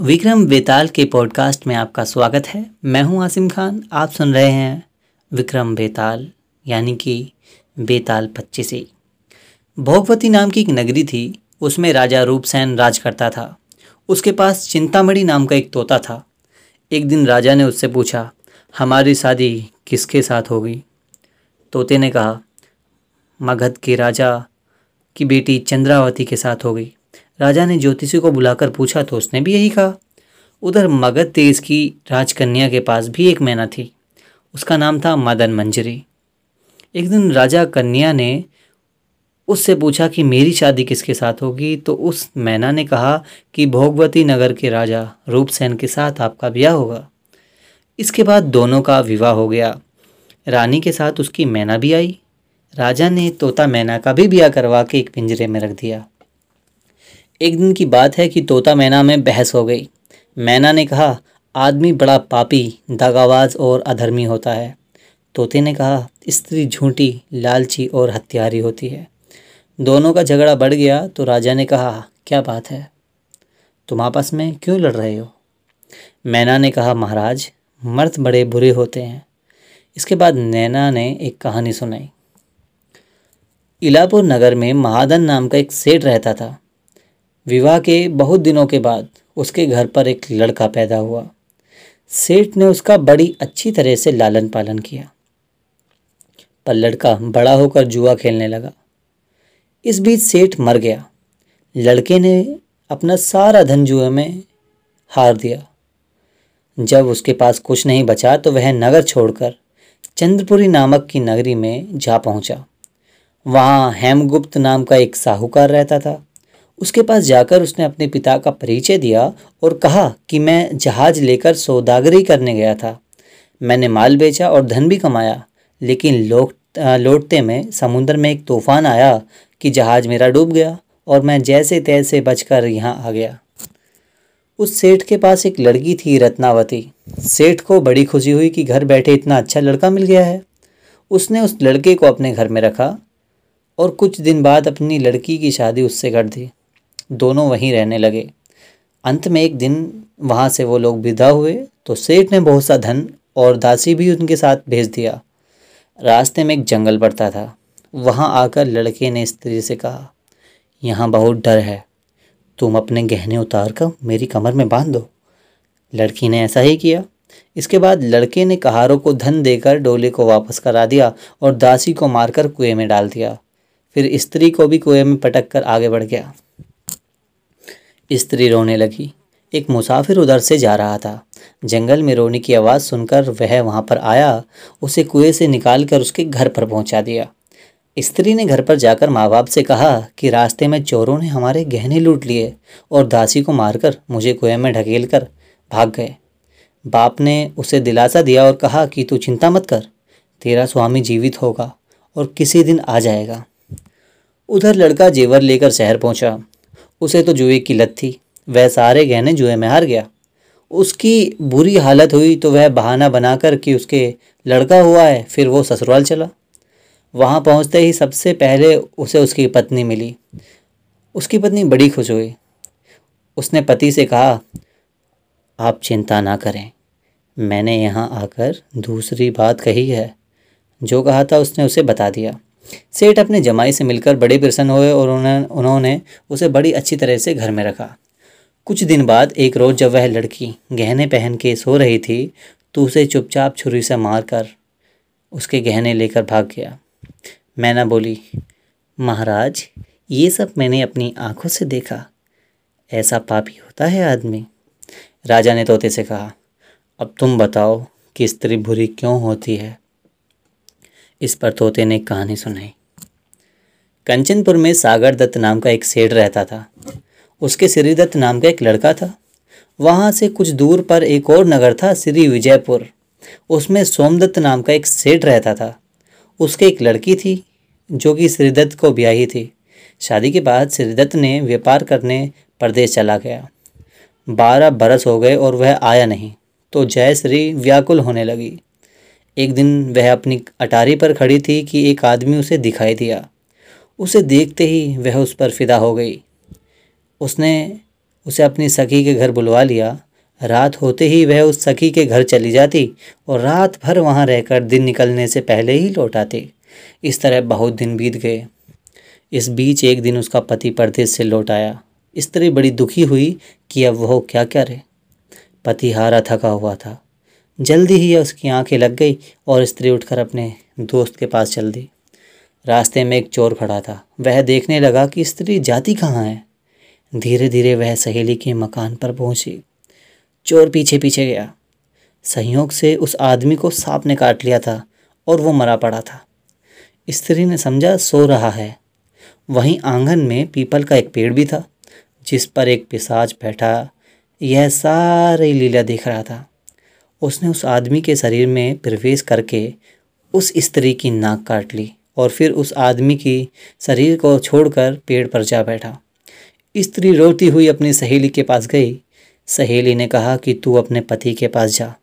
विक्रम बेताल के पॉडकास्ट में आपका स्वागत है। मैं हूँ आसिम खान। आप सुन रहे हैं विक्रम बेताल, यानी कि बेताल पच्चीसी। भोगवती नाम की एक नगरी थी। उसमें राजा रूपसेन राज करता था। उसके पास चिंतामढ़ी नाम का एक तोता था। एक दिन राजा ने उससे पूछा, हमारी शादी किसके साथ होगी तोते ने कहा, मगध के राजा की बेटी चंद्रावती के साथ होगी राजा ने ज्योतिषी को बुलाकर पूछा तो उसने भी यही कहा। उधर मगध देश की राजकन्या के पास भी एक मैना थी। उसका नाम था मदन मंजरी। एक दिन राजा कन्या ने उससे पूछा कि मेरी शादी किसके साथ होगी तो उस मैना ने कहा कि भोगवती नगर के राजा रूपसेन के साथ आपका ब्याह होगा। इसके बाद दोनों का विवाह हो गया। रानी के साथ उसकी मैना भी आई। राजा ने तोता मैना का भी ब्याह करवा के एक पिंजरे में रख दिया। एक दिन की बात है कि तोता मैना में बहस हो गई। मैना ने कहा, आदमी बड़ा पापी दगाबाज और अधर्मी होता है। तोते ने कहा, स्त्री झूठी, लालची और हत्यारी होती है। दोनों का झगड़ा बढ़ गया तो राजा ने कहा, क्या बात है? तुम आपस में क्यों लड़ रहे हो? मैना ने कहा, महाराज, मर्द बड़े बुरे होते हैं। इसके बाद नैना ने एक कहानी सुनाई। इलापुर नगर में महादन नाम का एक सेठ रहता था। विवाह के बहुत दिनों के बाद उसके घर पर एक लड़का पैदा हुआ। सेठ ने उसका बड़ी अच्छी तरह से लालन पालन किया। पर लड़का बड़ा होकर जुआ खेलने लगा। इस बीच सेठ मर गया। लड़के ने अपना सारा धन जुए में हार दिया। जब उसके पास कुछ नहीं बचा तो वह नगर छोड़कर चंद्रपुरी नामक की नगरी में जा पहुँचा। वहाँ हेमगुप्त नाम का एक साहूकार रहता था। उसके पास जाकर उसने अपने पिता का परिचय दिया और कहा कि मैं जहाज़ लेकर सौदागरी करने गया था। मैंने माल बेचा और धन भी कमाया, लेकिन लोट लौटते में समुद्र में एक तूफ़ान आया कि जहाज़ मेरा डूब गया और मैं जैसे तैसे बचकर यहाँ आ गया। उस सेठ के पास एक लड़की थी रत्नावती। सेठ को बड़ी खुशी हुई कि घर बैठे इतना अच्छा लड़का मिल गया है। उसने उस लड़के को अपने घर में रखा और कुछ दिन बाद अपनी लड़की की शादी उससे कर दी। दोनों वहीं रहने लगे। अंत में एक दिन वहाँ से वो लोग विदा हुए तो सेठ ने बहुत सा धन और दासी भी उनके साथ भेज दिया। रास्ते में एक जंगल पड़ता था। वहाँ आकर लड़के ने स्त्री से कहा, यहाँ बहुत डर है। तुम अपने गहने उतार कर मेरी कमर में बाँध दो। लड़की ने ऐसा ही किया। इसके बाद लड़के ने कहारों को धन देकर डोले को वापस करा दिया और दासी को मारकर कुएँ में डाल दिया। फिर स्त्री को भी कुएँ में पटक कर आगे बढ़ गया। स्त्री रोने लगी। एक मुसाफिर उधर से जा रहा था। जंगल में रोने की आवाज़ सुनकर वह वहाँ पर आया, उसे कुएँ से निकालकर उसके घर पर पहुँचा दिया। स्त्री ने घर पर जाकर माँ बाप से कहा कि रास्ते में चोरों ने हमारे गहने लूट लिए और दासी को मारकर मुझे कुएँ में ढकेल कर भाग गए। बाप ने उसे दिलासा दिया और कहा कि तू चिंता मत कर, तेरा स्वामी जीवित होगा और किसी दिन आ जाएगा। उधर लड़का जेवर लेकर शहर पहुँचा। उसे तो जुए की लत थी। वह सारे गहने जुए में हार गया। उसकी बुरी हालत हुई तो वह बहाना बनाकर कि उसके लड़का हुआ है, फिर वो ससुराल चला। वहाँ पहुँचते ही सबसे पहले उसे उसकी पत्नी मिली। उसकी पत्नी बड़ी खुश हुई। उसने पति से कहा, आप चिंता ना करें। मैंने यहाँ आकर दूसरी बात कही है। जो कहा था उसने उसे बता दिया। सेठ अपने जमाई से मिलकर बड़े प्रसन्न हुए और उन्होंने उन्होंने उसे बड़ी अच्छी तरह से घर में रखा। कुछ दिन बाद एक रोज़ जब वह लड़की गहने पहन के सो रही थी तो उसे चुपचाप छुरी से मारकर उसके गहने लेकर भाग गया। मैना बोली, महाराज, ये सब मैंने अपनी आँखों से देखा। ऐसा पापी होता है आदमी? राजा ने तोते से कहा, अब तुम बताओ कि स्त्री बुरी क्यों होती है? इस पर तोते ने कहानी सुनाई। कंचनपुर में सागर दत्त नाम का एक सेठ रहता था। उसके श्री दत्त नाम का एक लड़का था। वहाँ से कुछ दूर पर एक और नगर था, श्री विजयपुर। उसमें सोमदत्त नाम का एक सेठ रहता था। उसके एक लड़की थी, जो कि श्रीदत्त को ब्याही थी। शादी के बाद श्रीदत्त ने व्यापार करने प्रदेश चला गया। बारह बरस हो गए और वह आया नहीं तो जयश्री व्याकुल होने लगी। एक दिन वह अपनी अटारी पर खड़ी थी कि एक आदमी उसे दिखाई दिया। उसे देखते ही वह उस पर फिदा हो गई। उसने उसे अपनी सखी के घर बुलवा लिया। रात होते ही वह उस सखी के घर चली जाती और रात भर वहाँ रहकर दिन निकलने से पहले ही लौट आती। इस तरह बहुत दिन बीत गए। इस बीच एक दिन उसका पति परदेश से लौट आया। स्त्री बड़ी दुखी हुई कि अब वह क्या करे। पति हारा थका हुआ था। जल्दी ही उसकी आँखें लग गई और स्त्री उठकर अपने दोस्त के पास चल दी। रास्ते में एक चोर खड़ा था। वह देखने लगा कि स्त्री जाती कहाँ है। धीरे धीरे वह सहेली के मकान पर पहुँची। चोर पीछे पीछे गया। संयोग से उस आदमी को सांप ने काट लिया था और वो मरा पड़ा था। स्त्री ने समझा, सो रहा है। वहीं आँगन में पीपल का एक पेड़ भी था, जिस पर एक पिसाज बैठा। यह सारी लीला देख रहा था। उसने उस आदमी के शरीर में प्रवेश करके उस स्त्री की नाक काट ली और फिर उस आदमी की शरीर को छोड़कर पेड़ पर जा बैठा। स्त्री रोती हुई अपनी सहेली के पास गई। सहेली ने कहा कि तू अपने पति के पास जा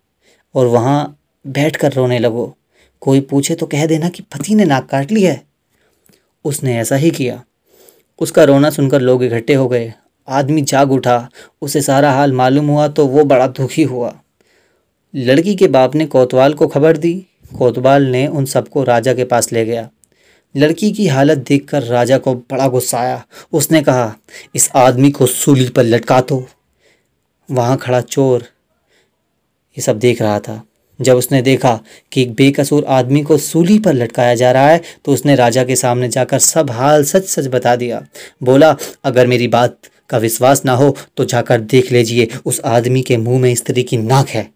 और वहाँ बैठ कर रोने लगो। कोई पूछे तो कह देना कि पति ने नाक काट ली है। उसने ऐसा ही किया। उसका रोना सुनकर लोग इकट्ठे हो गए। आदमी जाग उठा। उसे सारा हाल मालूम हुआ तो वो बड़ा दुखी हुआ। लड़की के बाप ने कोतवाल को खबर दी। कोतवाल ने उन सबको राजा के पास ले गया। लड़की की हालत देखकर राजा को बड़ा गुस्सा आया। उसने कहा, इस आदमी को सूली पर लटका दो। वहाँ खड़ा चोर ये सब देख रहा था। जब उसने देखा कि एक बेकसूर आदमी को सूली पर लटकाया जा रहा है तो उसने राजा के सामने जाकर सब हाल सच सच बता दिया। बोला, अगर मेरी बात का विश्वास ना हो तो जाकर देख लीजिए, उस आदमी के मुँह में स्त्री की नाक है।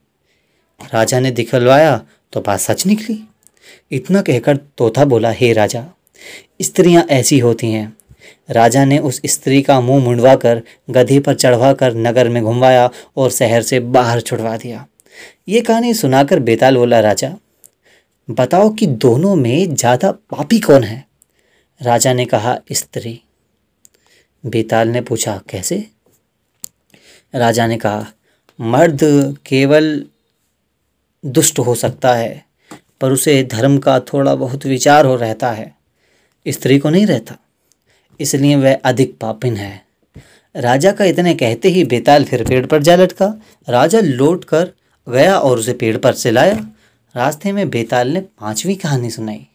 राजा ने दिखलवाया तो बात सच निकली। इतना कहकर तोता बोला, हे राजा, स्त्रियाँ ऐसी होती हैं। राजा ने उस स्त्री का मुँह मुंडवा कर गधे पर चढ़वा कर नगर में घुमवाया और शहर से बाहर छुड़वा दिया। ये कहानी सुनाकर बेताल बोला, राजा, बताओ कि दोनों में ज़्यादा पापी कौन है? राजा ने कहा, स्त्री। बेताल ने पूछा, कैसे? राजा ने कहा, मर्द केवल दुष्ट हो सकता है, पर उसे धर्म का थोड़ा बहुत विचार हो रहता है। स्त्री को नहीं रहता, इसलिए वह अधिक पापिन है। राजा का इतने कहते ही बेताल फिर पेड़ पर जा लटका। राजा लौट कर गया और उसे पेड़ पर से लाया। रास्ते में बेताल ने पांचवी कहानी सुनाई।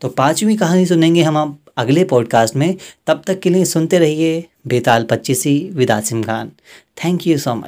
तो पांचवी कहानी सुनेंगे हम आप अगले पॉडकास्ट में। तब तक के लिए सुनते रहिए बेताल Pachisi विदासिम Khan. Thank you so much